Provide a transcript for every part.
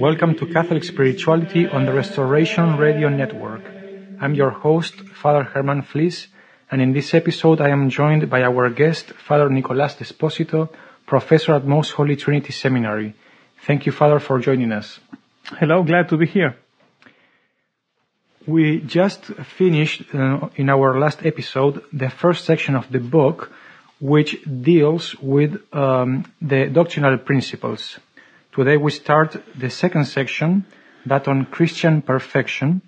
Welcome to Catholic Spirituality on the Restoration Radio Network. I'm your host, Father Herman Fliess, and in this episode I am joined by our guest, Father Nicolas Desposito, professor at Most Holy Trinity Seminary. Thank you, Father, for joining us. Hello, glad to be here. We just finished uh, in our last episode the first section of the book, which deals with um, the doctrinal principles. Today we start the second section, that on Christian perfection.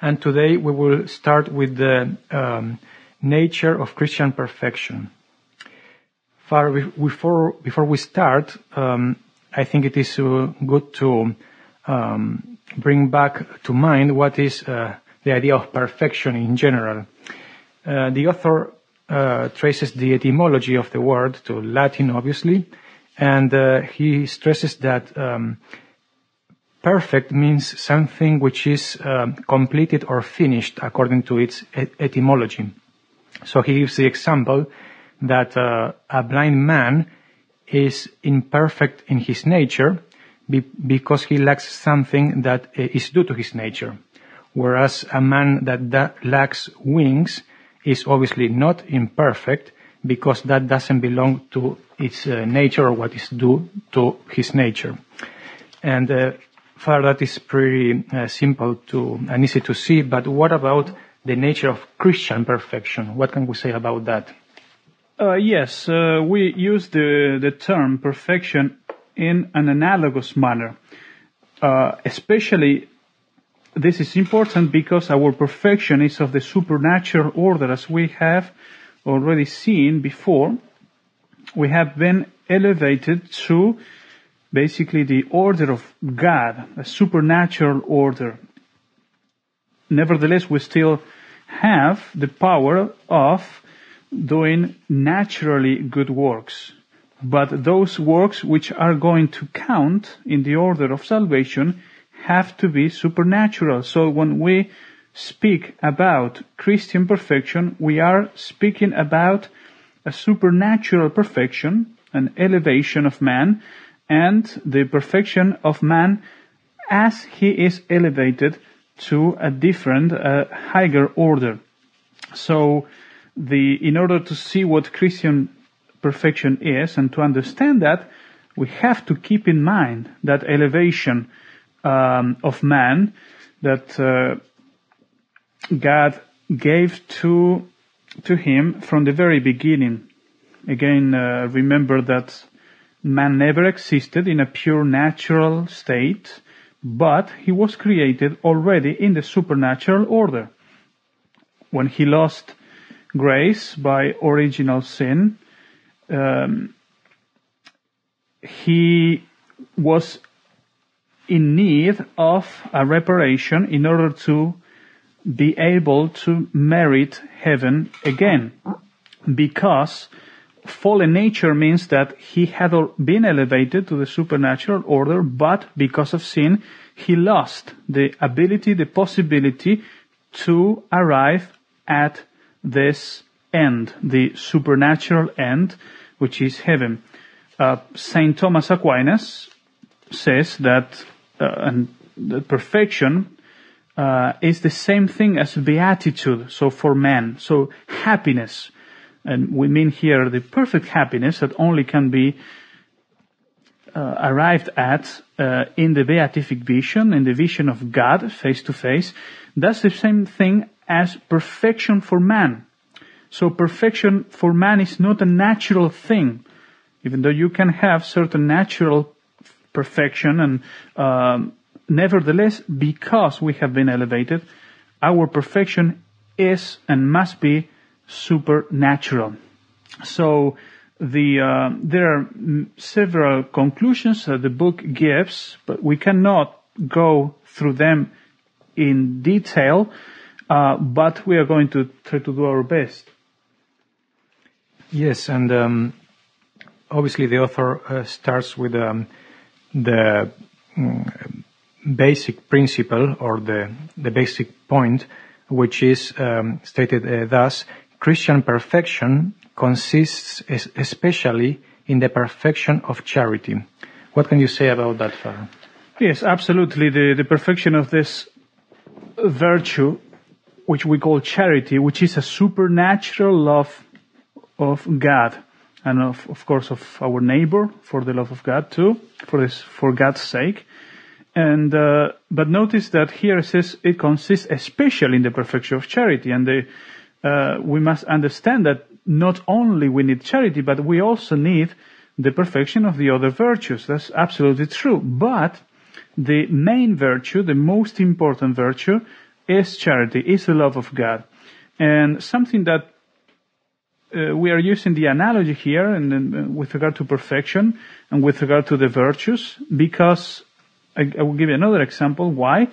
And today we will start with the um, nature of Christian perfection. Far before, before we start, um, I think it is uh, good to um, bring back to mind what is uh, the idea of perfection in general. Uh, the author uh, traces the etymology of the word to Latin, obviously, and uh, he stresses that um, perfect means something which is um, completed or finished according to its et- etymology. So he gives the example that uh, a blind man is imperfect in his nature be- because he lacks something that uh, due to his nature. Whereas a man that, that lacks wings is obviously not imperfect because that doesn't belong to its uh, nature or what is due to his nature. And uh, far that is pretty uh, simple to and easy to see. But what about the nature of Christian perfection? What can we say about that? Uh, yes, uh, we use the the term perfection in an analogous manner. Uh, especially, this is important because our perfection is of the supernatural order, as we have already seen before, we have been elevated to basically the order of God, a supernatural order. Nevertheless, we still have the power of doing naturally good works. But those works which are going to count in the order of salvation have to be supernatural. So when we speak about Christian perfection, we are speaking about a supernatural perfection, an elevation of man, and the perfection of man as he is elevated to a different, uh, higher order. So, the, in order to see what Christian perfection is and to understand that, we have to keep in mind that elevation um, of man that uh, God gave to to him from the very beginning. Again, uh, remember that man never existed in a pure natural state, but he was created already in the supernatural order. When he lost grace by original sin, um, he was in need of a reparation in order to be able to merit heaven again. Because fallen nature means that he had been elevated to the supernatural order, but because of sin, he lost the ability, the possibility to arrive at this end, the supernatural end, which is heaven. Uh, Saint Thomas Aquinas says that, uh, and the perfection uh, is the same thing as beatitude. So for man, so happiness, and we mean here the perfect happiness that only can be uh, arrived at uh, in the beatific vision, in the vision of God face to face, that's the same thing as perfection for man. So perfection for man is not a natural thing, even though you can have certain natural perfection and um, nevertheless, because we have been elevated, our perfection is and must be supernatural. So the uh, there are several conclusions that the book gives, but we cannot go through them in detail. Uh, but we are going to try to do our best. Yes, and um, obviously the author uh, starts with um, the um, basic principle or the the basic point, which is um, stated uh, thus: Christian perfection consists es- especially in the perfection of charity. What can you say about that, Father? Yes, absolutely. The, the perfection of this virtue, which we call charity, which is a supernatural love of God and of, of course of our neighbor for the love of God too, for this, for God's sake. And, uh, but notice that here it says it consists especially in the perfection of charity. And the, uh, we must understand that not only we need charity, but we also need the perfection of the other virtues. That's absolutely true. But the main virtue, the most important virtue, is charity, is the love of God. And something that uh, we are using the analogy here and, uh, with regard to perfection and with regard to the virtues because I, I will give you another example why.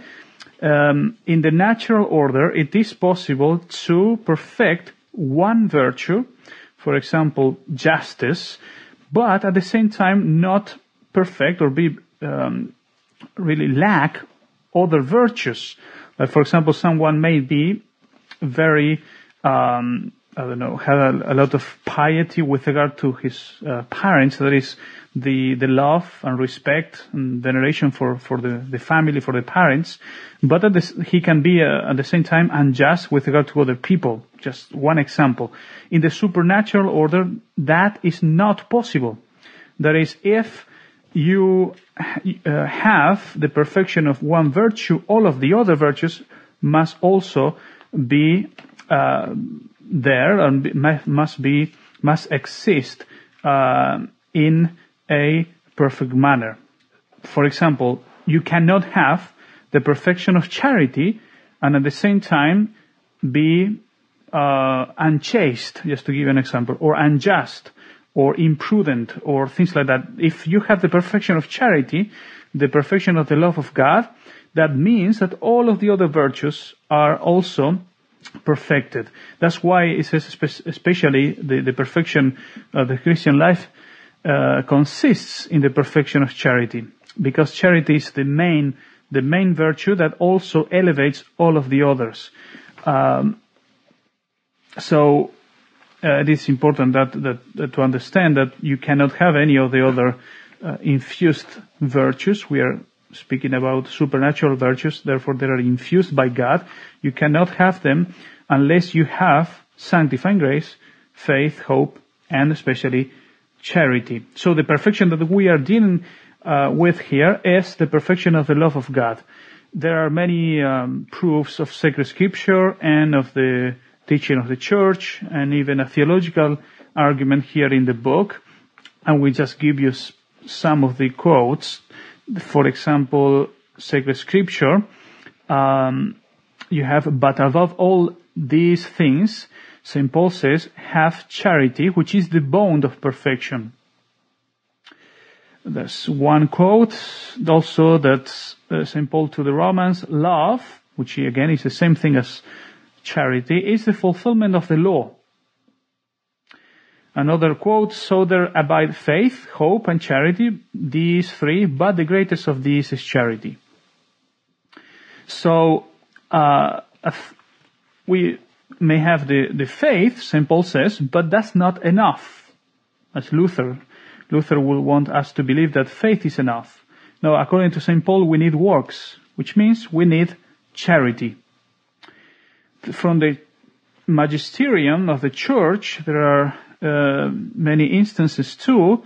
Um, in the natural order it is possible to perfect one virtue for example justice but at the same time not perfect or be um, really lack other virtues. Like for example someone may be very um, I don't know, had a, a, lot of piety with regard to his uh, parents. That is the the love and respect and veneration for for the the family, for the parents. But at this, he can be uh, at the same time unjust with regard to other people. Just one example. In the supernatural order, that is not possible. That is, if you uh, have the perfection of one virtue, all of the other virtues must also be uh, there and must be must exist uh, in a perfect manner. For example, you cannot have the perfection of charity and at the same time be uh, unchaste, just to give you an example, or unjust, or imprudent, or things like that. If you have the perfection of charity, the perfection of the love of God, that means that all of the other virtues are also perfected. That's why it says especially the, the perfection of the Christian life uh, consists in the perfection of charity, because charity is the main the main virtue that also elevates all of the others. Um, so uh, it is important that, that, that, to understand that you cannot have any of the other uh, infused virtues. We are speaking about supernatural virtues, therefore they are infused by God. You cannot have them unless you have sanctifying grace, faith, hope, and especially charity. So the perfection that we are dealing uh, with here is the perfection of the love of God. There are many um, proofs of sacred scripture and of the teaching of the church and even a theological argument here in the book. And we just give you some of the quotes for example, sacred scripture, um, you have, but above all these things, St. Paul says, have charity, which is the bond of perfection. There's one quote also that uh, St. Paul to the Romans, love, which again is the same thing as charity, is the fulfillment of the law. Another quote, so there abide faith, hope, and charity, these three, but the greatest of these is charity. So, uh, we may have the, the faith, St. Paul says, but that's not enough. As Luther, Luther will want us to believe that faith is enough. No, according to St. Paul, we need works, which means we need charity. From the magisterium of the church, there are many instances too,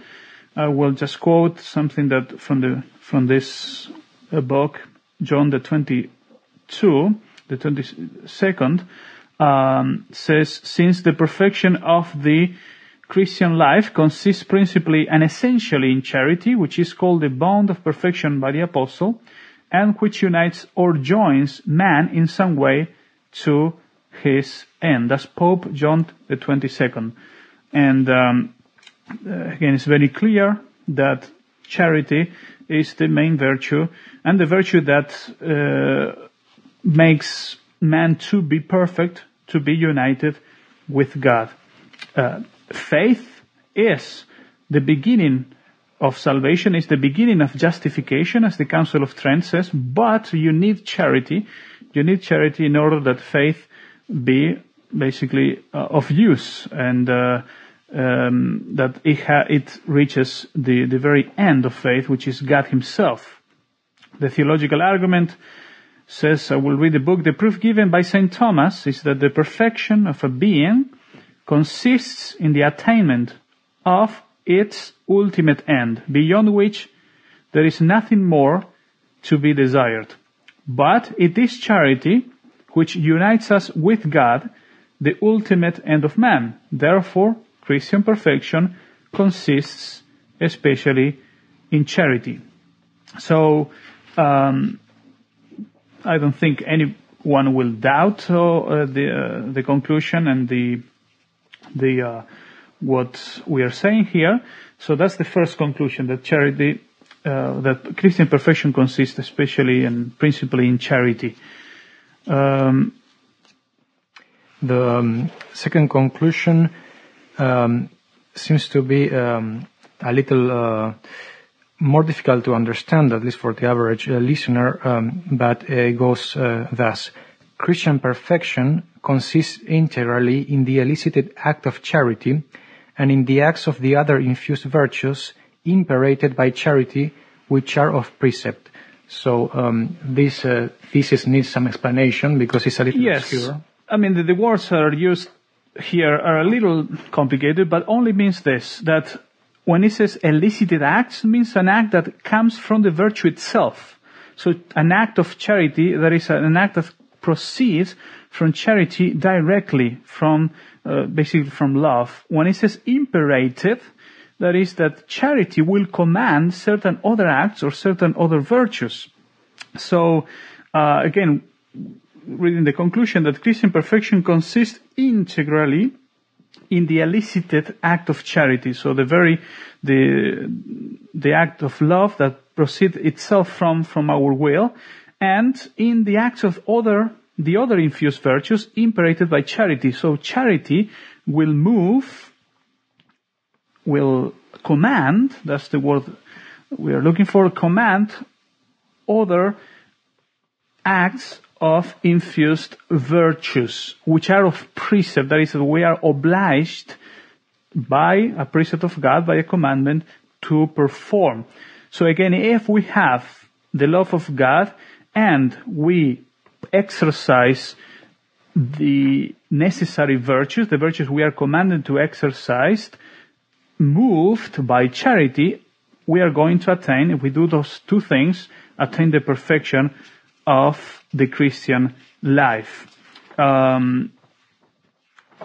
I will just quote something that from the from this uh, book, John the 22, the 22nd, um, says, since the perfection of the Christian life consists principally and essentially in charity, which is called the bond of perfection by the apostle, and which unites or joins man in some way to his end. That's Pope John the 22nd. And um, again, it's very clear that charity is the main virtue and the virtue that uh, makes man to be perfect, to be united with God. Uh, faith is the beginning of salvation, is the beginning of justification, as the Council of Trent says, but you need charity. You need charity in order that faith be basically uh, of use and uh, um, that it, it reaches the, the very end of faith, which is God Himself. The theological argument says, I will read the book, the proof given by St. Thomas is that the perfection of a being consists in the attainment of its ultimate end, beyond which there is nothing more to be desired. But it is charity which unites us with God, the ultimate end of man. Therefore, Christian perfection consists especially in charity. So, um, I don't think anyone will doubt uh, the uh, the conclusion and the the uh, what we are saying here. So that's the first conclusion that charity, uh, that Christian perfection consists especially and principally in charity. Um, the um, second conclusion um, seems to be um, a little uh, more difficult to understand, at least for the average uh, listener, um, but it goes uh, thus. Christian perfection consists integrally in the elicited act of charity and in the acts of the other infused virtues imperated by charity, which are of precept. So um, this uh, thesis needs some explanation because it's a little yes. obscure. I mean, the, the words are used here are a little complicated, but only means this, that when it says elicited acts, means an act that comes from the virtue itself. So an act of charity, that is an act that proceeds from charity directly from, uh, basically from love. When it says imperative, that is that charity will command certain other acts or certain other virtues. So, uh, again, reading the conclusion that Christian perfection consists integrally in the elicited act of charity. So the very, the, the act of love that proceeds itself from, from our will and in the acts of other, the other infused virtues imperated by charity. So charity will move, will command, that's the word we are looking for, command other acts of infused virtues, which are of precept. That is, we are obliged by a precept of God, by a commandment, to perform. So again, if we have the love of God and we exercise the necessary virtues, the virtues we are commanded to exercise, moved by charity, we are going to attain, if we do those two things, attain the perfection of the Christian life. Um,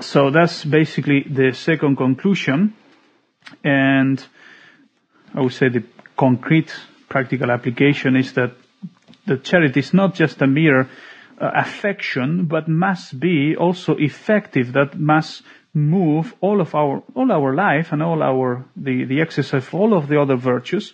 so that's basically the second conclusion. And I would say the concrete practical application is that the charity is not just a mere uh, affection, but must be also effective, that must move all of our, all our life and all our, the, the exercise of all of the other virtues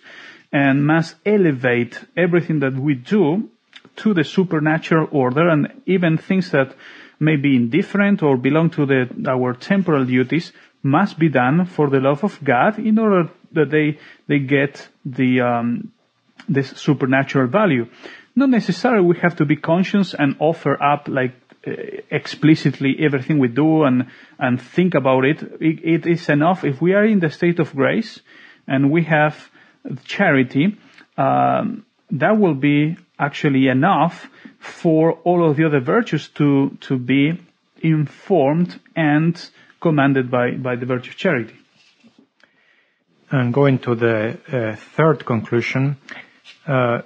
and must elevate everything that we do to the supernatural order and even things that may be indifferent or belong to the, our temporal duties must be done for the love of God in order that they, they get the, um, this supernatural value. Not necessarily we have to be conscious and offer up like uh, explicitly everything we do and, and think about it. it. It is enough if we are in the state of grace and we have charity, um, that will be actually enough for all of the other virtues to, to be informed and commanded by, by the virtue of charity. And going to the uh, third conclusion, uh,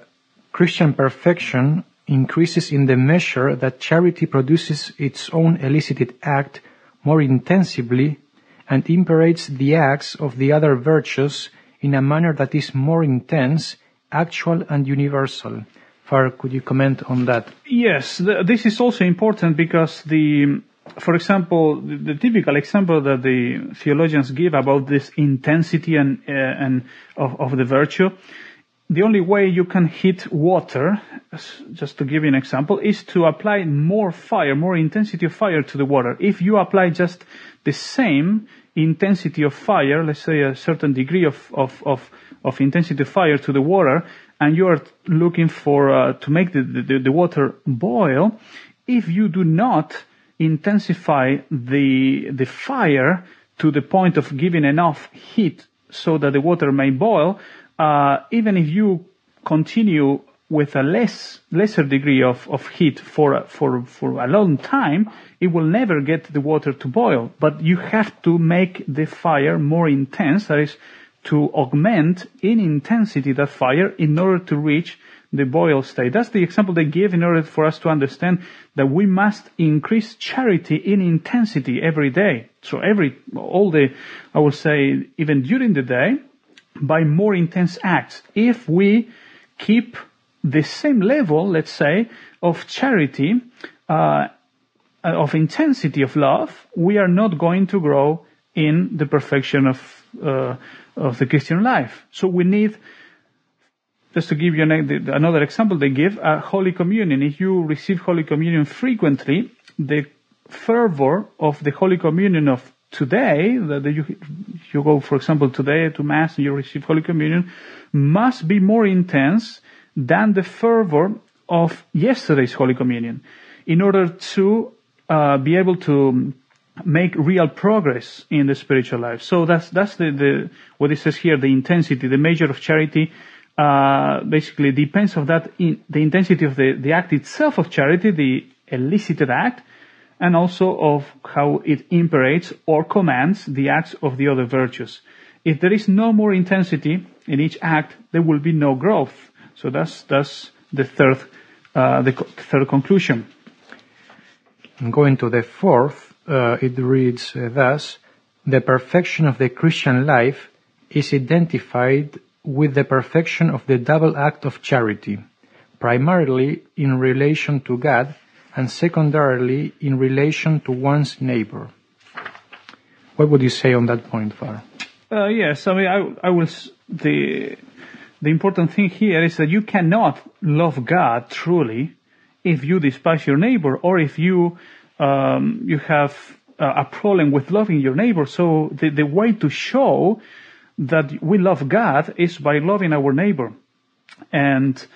Christian perfection increases in the measure that charity produces its own elicited act more intensively and imperates the acts of the other virtues in a manner that is more intense, actual, and universal. Far, could you comment on that? Yes, th- this is also important because the, for example, the, the typical example that the theologians give about this intensity and uh, and of, of the virtue, the only way you can heat water, just to give you an example, is to apply more fire, more intensity of fire to the water. If you apply just the same intensity of fire, let's say a certain degree of, of, of, of intensity of fire to the water, and you are looking for, uh, to make the, the, the water boil, if you do not intensify the, the fire to the point of giving enough heat so that the water may boil, uh, even if you continue with a less lesser degree of, of heat for for for a long time, it will never get the water to boil. But you have to make the fire more intense. That is, to augment in intensity that fire in order to reach the boil state. That's the example they give in order for us to understand that we must increase charity in intensity every day. So every all the I would say even during the day by more intense acts. If we keep the same level, let's say, of charity, uh, of intensity of love, we are not going to grow in the perfection of uh, of the Christian life. So we need, just to give you an, another example, they give a Holy Communion. If you receive Holy Communion frequently, the fervor of the Holy Communion of today, that you, you go, for example, today to Mass and you receive Holy Communion, must be more intense than the fervor of yesterday's Holy Communion in order to uh, be able to make real progress in the spiritual life. So that's, that's the, the, what it says here, the intensity, the measure of charity, uh, basically depends on that, in, the intensity of the, the act itself of charity, the elicited act, and also of how it imperates or commands the acts of the other virtues. If there is no more intensity in each act, there will be no growth. So that's, that's the third, uh, the co- third conclusion. Going to the fourth, uh, it reads uh, thus, the perfection of the Christian life is identified with the perfection of the double act of charity, primarily in relation to God and secondarily in relation to one's neighbor. What would you say on that point, Far? Uh, yes, I mean, I, I was the the important thing here is that you cannot love God truly if you despise your neighbor or if you um, you have uh, a problem with loving your neighbor. So the the way to show that we love God is by loving our neighbor, and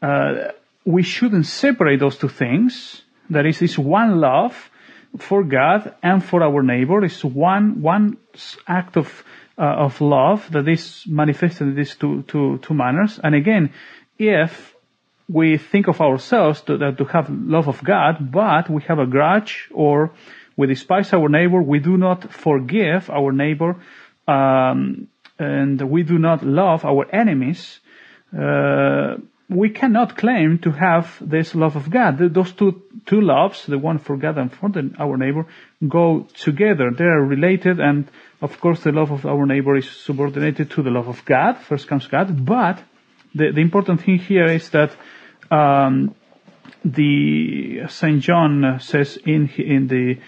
uh, we shouldn't separate those two things. That is, it's one love for God and for our neighbor. It's one one act of uh, of love that is manifested in these two, two, two manners. And again, if we think of ourselves to, to have love of God, but we have a grudge or we despise our neighbor, we do not forgive our neighbor, um, and we do not love our enemies, uh, we cannot claim to have this love of God. Those two, two loves, the one for God and for the, our neighbor, go together. They are related and of course the love of our neighbor is subordinated to the love of God. First comes God, but the, the important thing here is that, um, the Saint John says in in the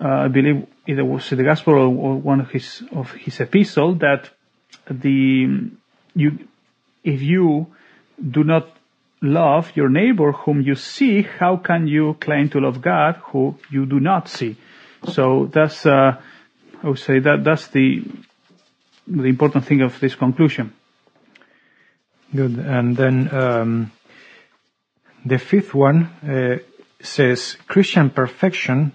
uh, I believe it was the Gospel or one of his of his epistle that the you if you do not love your neighbor whom you see, how can you claim to love God who you do not see? So that's uh, I would say that that's the the important thing of this conclusion. Good. And then um, the fifth one uh, says Christian perfection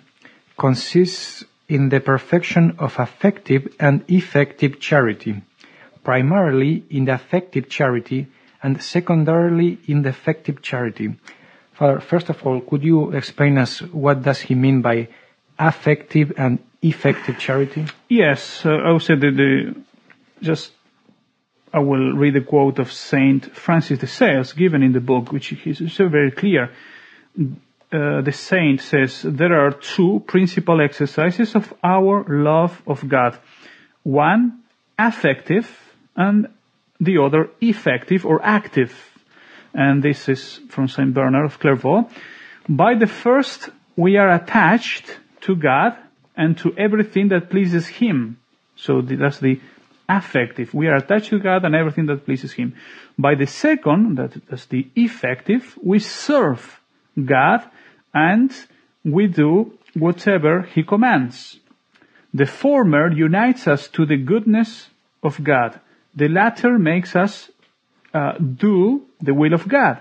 consists in the perfection of affective and effective charity, primarily in the affective charity and secondarily in the effective charity. Father, first of all, could you explain us what does he mean by affective and effective charity? Yes, uh, I would say that the just I will read a quote of Saint Francis de Sales given in the book, which is so very clear. Uh, the saint says there are two principal exercises of our love of God. One, affective, and the other, effective or active. And this is from Saint Bernard of Clairvaux. By the first, we are attached to God and to everything that pleases Him. So that's the affective. We are attached to God and everything that pleases Him. By the second, that, that's the effective, we serve God and we do whatever He commands. The former unites us to the goodness of God. The latter makes us uh, do the will of God.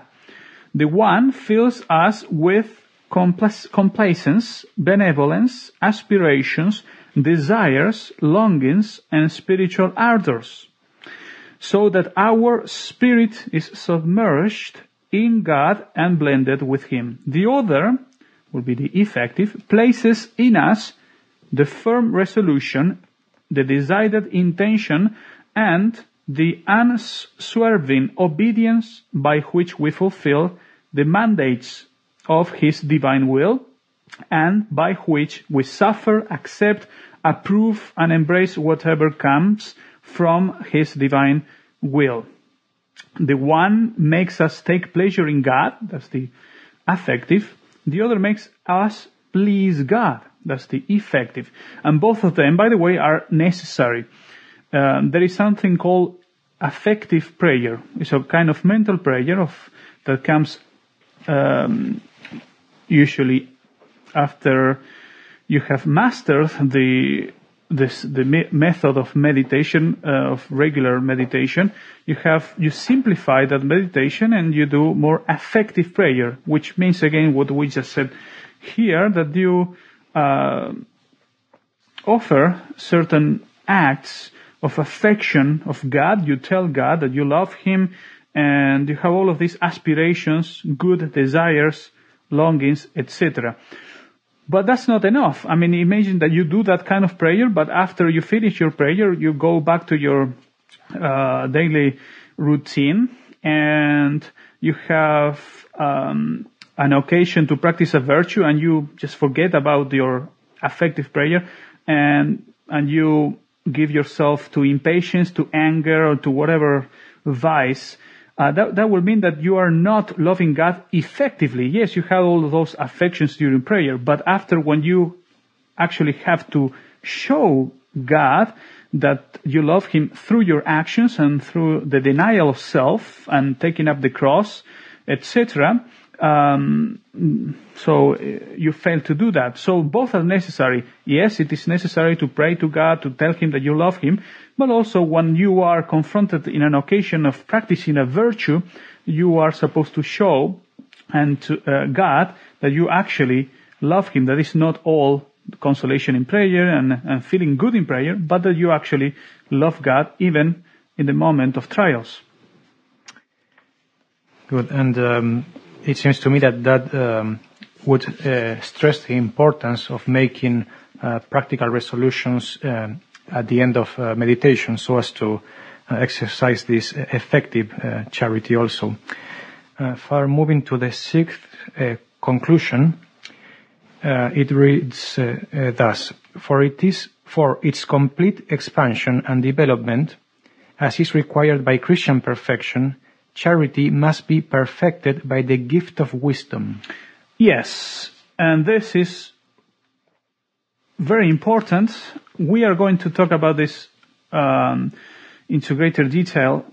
The one fills us with complacence, benevolence, aspirations, desires, longings, and spiritual ardors, so that our spirit is submerged in God and blended with Him. The other, will be the effective, places in us the firm resolution, the decided intention, and the unswerving obedience by which we fulfill the mandates of His divine will and by which we suffer, accept, approve, and embrace whatever comes from His divine will. The one makes us take pleasure in God, that's the affective. The other makes us please God, that's the effective. And both of them, by the way, are necessary. Um, there is something called affective prayer. It's a kind of mental prayer of, that comes um, usually after you have mastered the this the me- method of meditation uh, of regular meditation you have you simplify that meditation and you do more effective prayer which means again what we just said here that you uh, offer certain acts of affection of God you tell God that you love him and you have all of these aspirations good desires longings, etc. But that's not enough. I mean, imagine that you do that kind of prayer, but after you finish your prayer, you go back to your uh, daily routine and you have um, an occasion to practice a virtue and you just forget about your affective prayer and and you give yourself to impatience, to anger, or to whatever vice uh, that, that will mean that you are not loving God effectively. Yes, you have all those affections during prayer, but after when you actually have to show God that you love Him through your actions and through the denial of self and taking up the cross, etc., um, so uh, you fail to do that. So both are necessary. Yes, it is necessary to pray to God, to tell Him that you love Him, but also when you are confronted in an occasion of practicing a virtue, you are supposed to show and to uh, God that you actually love Him. That is not all consolation in prayer and, and feeling good in prayer, but that you actually love God even in the moment of trials. Good. And um, it seems to me that that um, would uh, stress the importance of making uh, practical resolutions um, at the end of uh, meditation so as to uh, exercise this effective uh, charity also. Far moving to the sixth conclusion, it reads thus, for it is for its complete expansion and development, as is required by Christian perfection, charity must be perfected by the gift of wisdom. Yes, and this is very important. We are going to talk about this um, into greater detail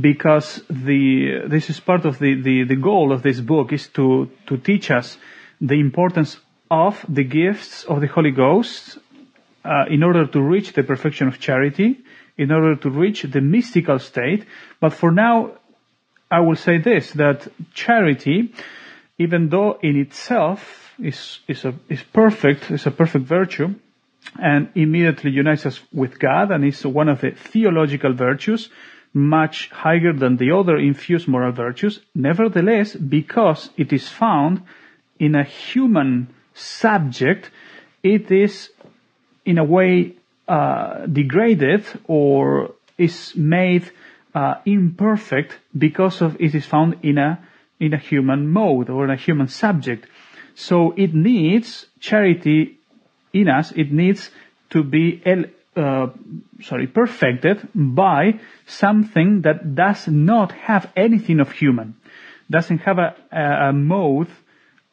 because the this is part of the, the, the goal of this book is to to teach us the importance of the gifts of the Holy Ghost uh, in order to reach the perfection of charity in order to reach the mystical state. But for now, I will say this, that charity, even though in itself is, is, a, is perfect, is a perfect virtue, and immediately unites us with God and is one of the theological virtues, much higher than the other infused moral virtues. Nevertheless, because it is found in a human subject, it is in a way uh, degraded or is made uh, imperfect because of it is found in a in a human mode or in a human subject. So it needs charity in us. It needs to be uh, sorry perfected by something that does not have anything of human, doesn't have a, a, a mode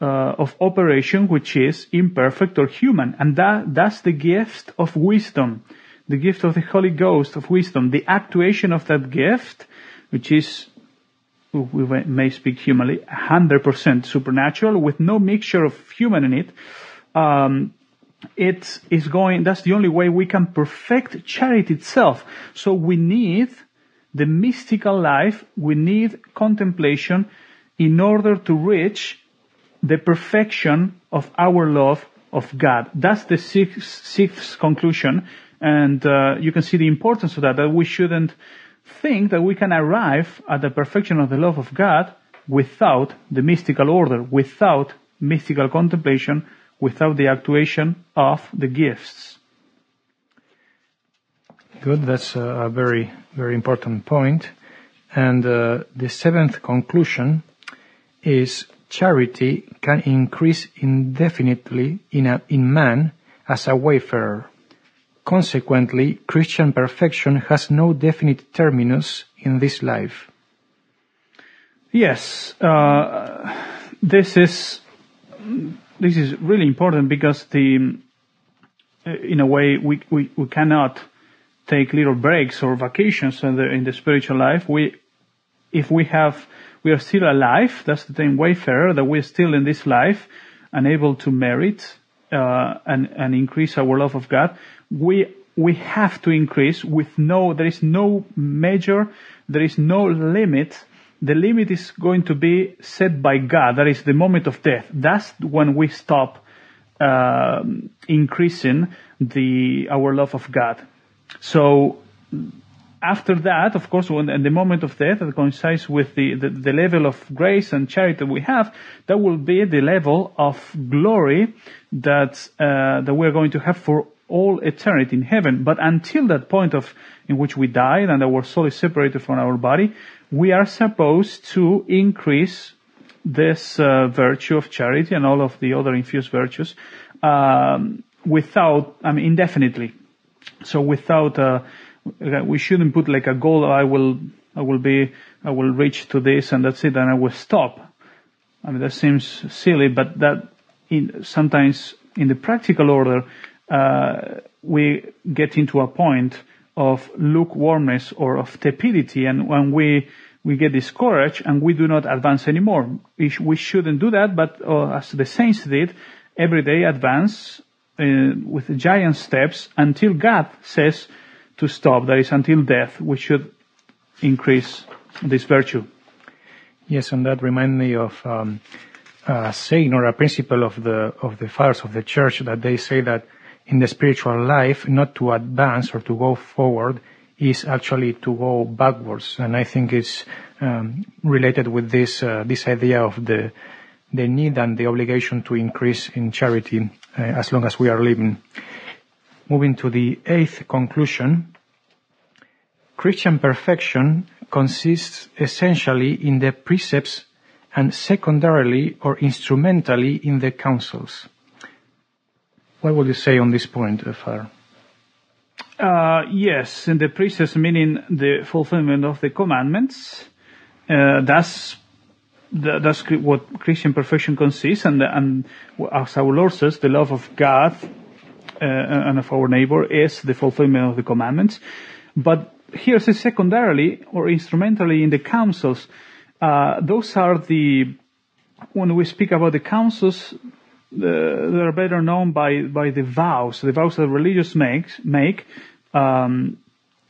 uh, of operation which is imperfect or human, and that that's the gift of wisdom. The gift of the Holy Ghost of wisdom, the actuation of that gift, which is, we may speak humanly, 100% supernatural with no mixture of human in it, um, it is going, that's the only way we can perfect charity itself. So we need the mystical life, we need contemplation in order to reach the perfection of our love of God. That's the sixth, sixth conclusion and uh, you can see the importance of that, that we shouldn't think that we can arrive at the perfection of the love of God without the mystical order, without mystical contemplation, without the actuation of the gifts. Good, that's a very, very important point. And uh, the seventh conclusion is charity can increase indefinitely in, a, in man as a wayfarer. Consequently, Christian perfection has no definite terminus in this life. Yes, uh, this is this is really important because the in a way we, we, we cannot take little breaks or vacations in the, in the spiritual life. We if we have we are still alive. That's the same wayfarer that we're still in this life and able to merit uh, and and increase our love of God. We we have to increase with no there is no measure there is no limit. The limit is going to be set by god. That is the moment of death. That's when we stop uh, increasing the our love of god. So after that, of course, when the moment of death that coincides with the, the, the, level of grace and charity we have, that will be the level of glory that uh, that we're going to have for all eternity in heaven. But until that point of in which we died and our soul is separated from our body, we are supposed to increase this uh, virtue of charity and all of the other infused virtues um, without, I mean, indefinitely. So without, uh, we shouldn't put like a goal. I will, I will be, I will reach to this and that's it, and I will stop. I mean, that seems silly, but that in, sometimes in the practical order, uh, we get into a point of lukewarmness or of tepidity, and when we we get discouraged and we do not advance anymore. We, sh- we shouldn't do that, but uh, as the saints did, every day advance uh, with giant steps until God says to stop. That is until death. We should increase this virtue. Yes, and that reminds me of um, a saying or a principle of the of the fathers of the church that they say that in the spiritual life, not to advance or to go forward, is actually to go backwards. And I think it's um, related with this uh, this idea of the the need and the obligation to increase in charity uh, as long as we are living. Moving to the eighth conclusion, Christian perfection consists essentially in the precepts and secondarily or instrumentally in the counsels. What would you say on this point, Father? Uh, yes, in the precepts meaning the fulfillment of the commandments. Uh, that's that's what Christian perfection consists, and and as our Lord says, the love of God and of our neighbor is the fulfillment of the commandments. But here says secondarily or instrumentally in the counsels, Uh, those are the when we speak about the counsels, they are better known by, by the vows, the vows that religious makes, make, um,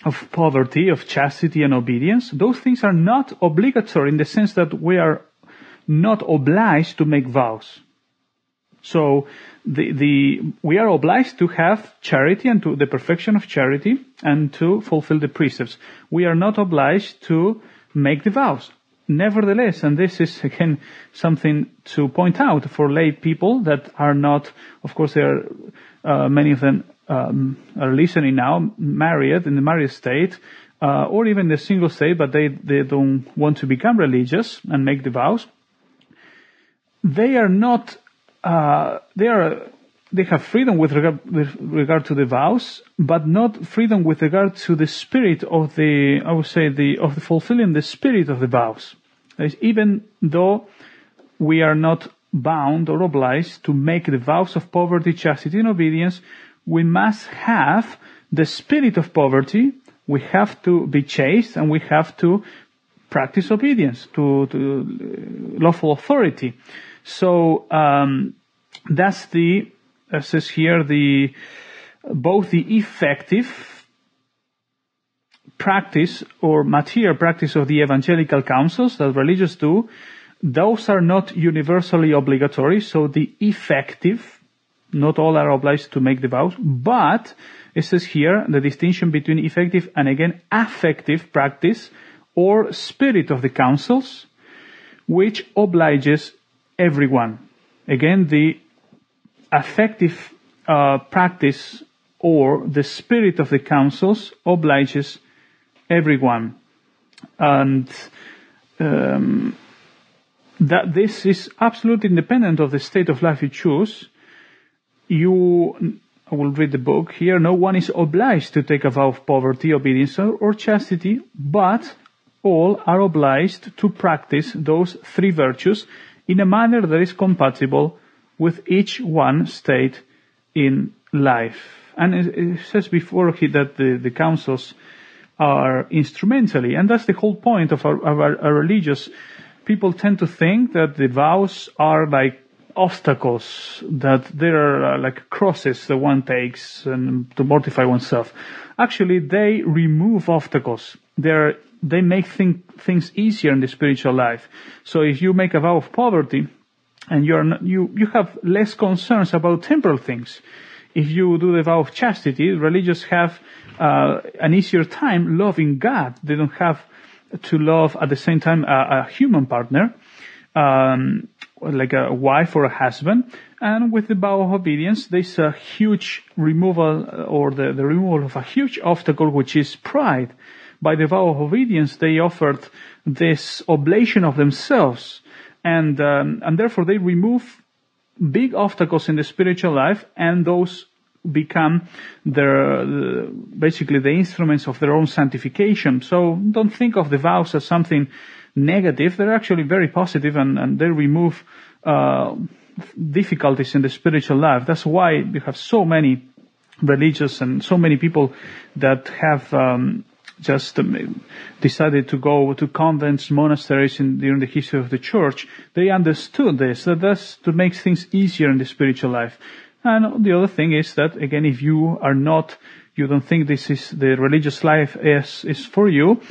of poverty, of chastity and obedience. Those things are not obligatory in the sense that we are not obliged to make vows. So the, the, we are obliged to have charity and to the perfection of charity and to fulfill the precepts. We are not obliged to make the vows. Nevertheless, and this is again something to point out for lay people that are not, of course, there are uh, many of them um, are listening now, married in the married state, uh, or even the single state, but they, they don't want to become religious and make the vows, they are not, uh, they are, they have freedom with regard, with regard to the vows, but not freedom with regard to the spirit of the, I would say the, of the fulfilling the spirit of the vows. Even though we are not bound or obliged to make the vows of poverty, chastity, and obedience, we must have the spirit of poverty. We have to be chaste and we have to practice obedience to, to lawful authority. So um, that's the it says here the both the effective practice or material practice of the evangelical counsels that religious do those are not universally obligatory, so the effective, not all are obliged to make the vows, but it says here the distinction between effective and again affective practice or spirit of the counsels, which obliges everyone. Again, the affective uh, practice or the spirit of the counsels obliges everyone. And um, that this is absolutely independent of the state of life you choose. You, I will read the book here. No one is obliged to take a vow of poverty, obedience, or chastity, but all are obliged to practice those three virtues in a manner that is compatible with each one state in life. And it says before that the, the counsels are instrumentally, and that's the whole point of our, of our, our religious people tend to think that the vows are like obstacles, that there are uh, like crosses that one takes and to mortify oneself. Actually, they remove obstacles. They're, they make things easier in the spiritual life. So if you make a vow of poverty and you're not, you, you have less concerns about temporal things. If you do the vow of chastity, religious have uh, an easier time loving God. They don't have to love at the same time a, a human partner, um, like a wife or a husband. And with the vow of obedience, there's a huge removal or the, the removal of a huge obstacle, which is pride. By the vow of obedience, they offered this oblation of themselves, and um, and therefore they remove big obstacles in the spiritual life, and those become their, basically the instruments of their own sanctification. So don't think of the vows as something negative. They're actually very positive and, and they remove, uh, difficulties in the spiritual life. That's why you have so many religious and so many people that have, um, just um, decided to go to convents, monasteries in, during the history of the church, they understood this, that that's to make things easier in the spiritual life. And the other thing is that, again, if you are not, you don't think this is the religious life is, is for you,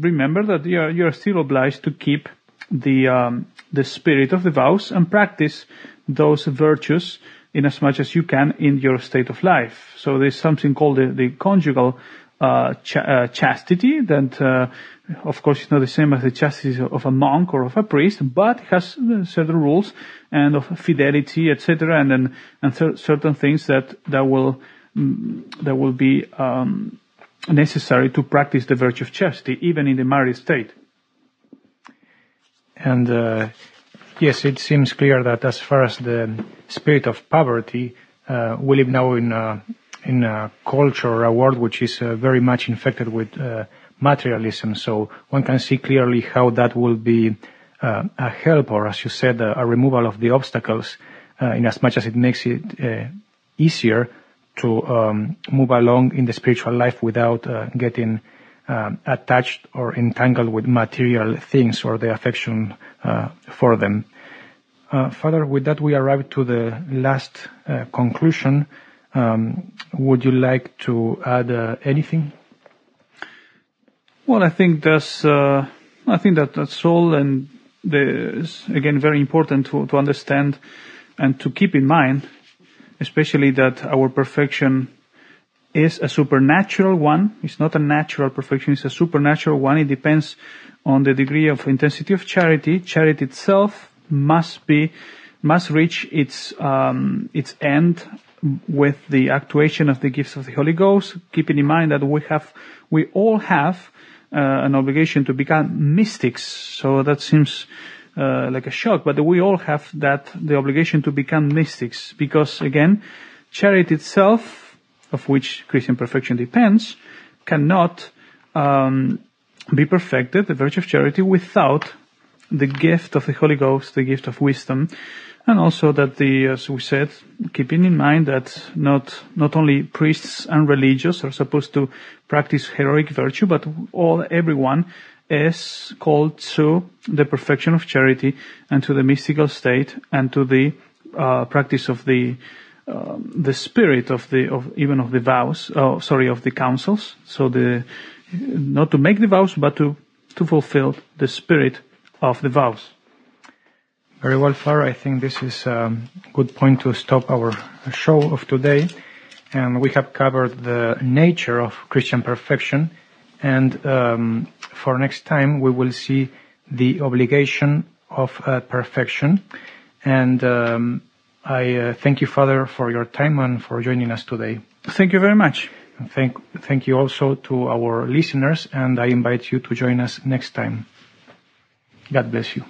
remember that you are, you are still obliged to keep the, um, the spirit of the vows and practice those virtues in as much as you can in your state of life. So there's something called the, the conjugal uh, ch- uh, chastity that uh, of course, it's not the same as the chastity of a monk or of a priest, but has certain rules and of fidelity, etc., and then and certain things that that will mm, that will be um, necessary to practice the virtue of chastity, even in the married state. And uh, yes, it seems clear that as far as the spirit of poverty, uh, we live now in in a culture or a world which is uh, very much infected with uh, materialism. So one can see clearly how that will be uh, a help, or as you said, a, a removal of the obstacles, uh, in as much as it makes it uh, easier to um, move along in the spiritual life without uh, getting attached or entangled with material things or the affection uh, for them. Uh, Father, with that we arrive to the last conclusion. Um, would you like to add anything? Well, I think that's, uh, I think that that's all. And there's, again, very important to, to understand and to keep in mind, especially that our perfection is a supernatural one. It's not a natural perfection. It's a supernatural one. It depends on the degree of intensity of charity. Charity itself must be must reach its um, its end with the actuation of the gifts of the Holy Ghost, keeping in mind that we have we all have uh, an obligation to become mystics. So that seems uh, like a shock, but we all have that the obligation to become mystics because again, charity itself, of which Christian perfection depends, cannot um, be perfected, the virtue of charity, without the gift of the Holy Ghost, the gift of wisdom, and also that the, as we said, keeping in mind that not not only priests and religious are supposed to practice heroic virtue, but all everyone is called to the perfection of charity and to the mystical state and to the uh, practice of the um, the spirit of the of even of the vows. Oh, sorry, of the counsels. So the not to make the vows, but to to fulfill the spirit of the vows. Very well, Father. I think this is a good point to stop our show of today. And we have covered the nature of Christian perfection. And um, for next time, we will see the obligation of uh, perfection. And um, I uh, thank you, Father, for your time and for joining us today. Thank you very much. Thank, thank you also to our listeners, and I invite you to join us next time. God bless you.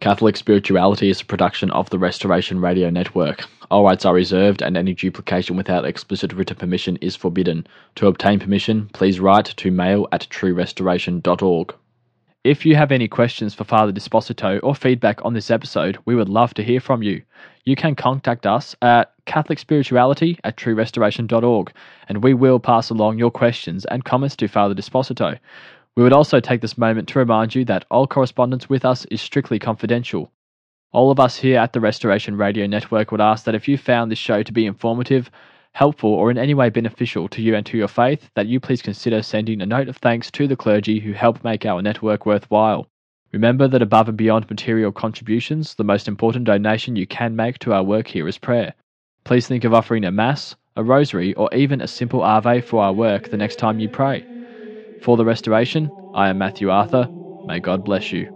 Catholic Spirituality is a production of the Restoration Radio Network. All rights are reserved and any duplication without explicit written permission is forbidden. To obtain permission, please write to mail at truerestoration.org. If you have any questions for Father Disposito or feedback on this episode, we would love to hear from you. You can contact us at catholicspirituality at truerestoration.org and we will pass along your questions and comments to Father Disposito. We would also take this moment to remind you that all correspondence with us is strictly confidential. All of us here at the Restoration Radio Network would ask that if you found this show to be informative, helpful, or in any way beneficial to you and to your faith, that you please consider sending a note of thanks to the clergy who help make our network worthwhile. Remember that above and beyond material contributions, the most important donation you can make to our work here is prayer. Please think of offering a Mass, a Rosary, or even a simple Ave for our work the next time you pray. For the restoration, I am Matthew Arthur. May God bless you.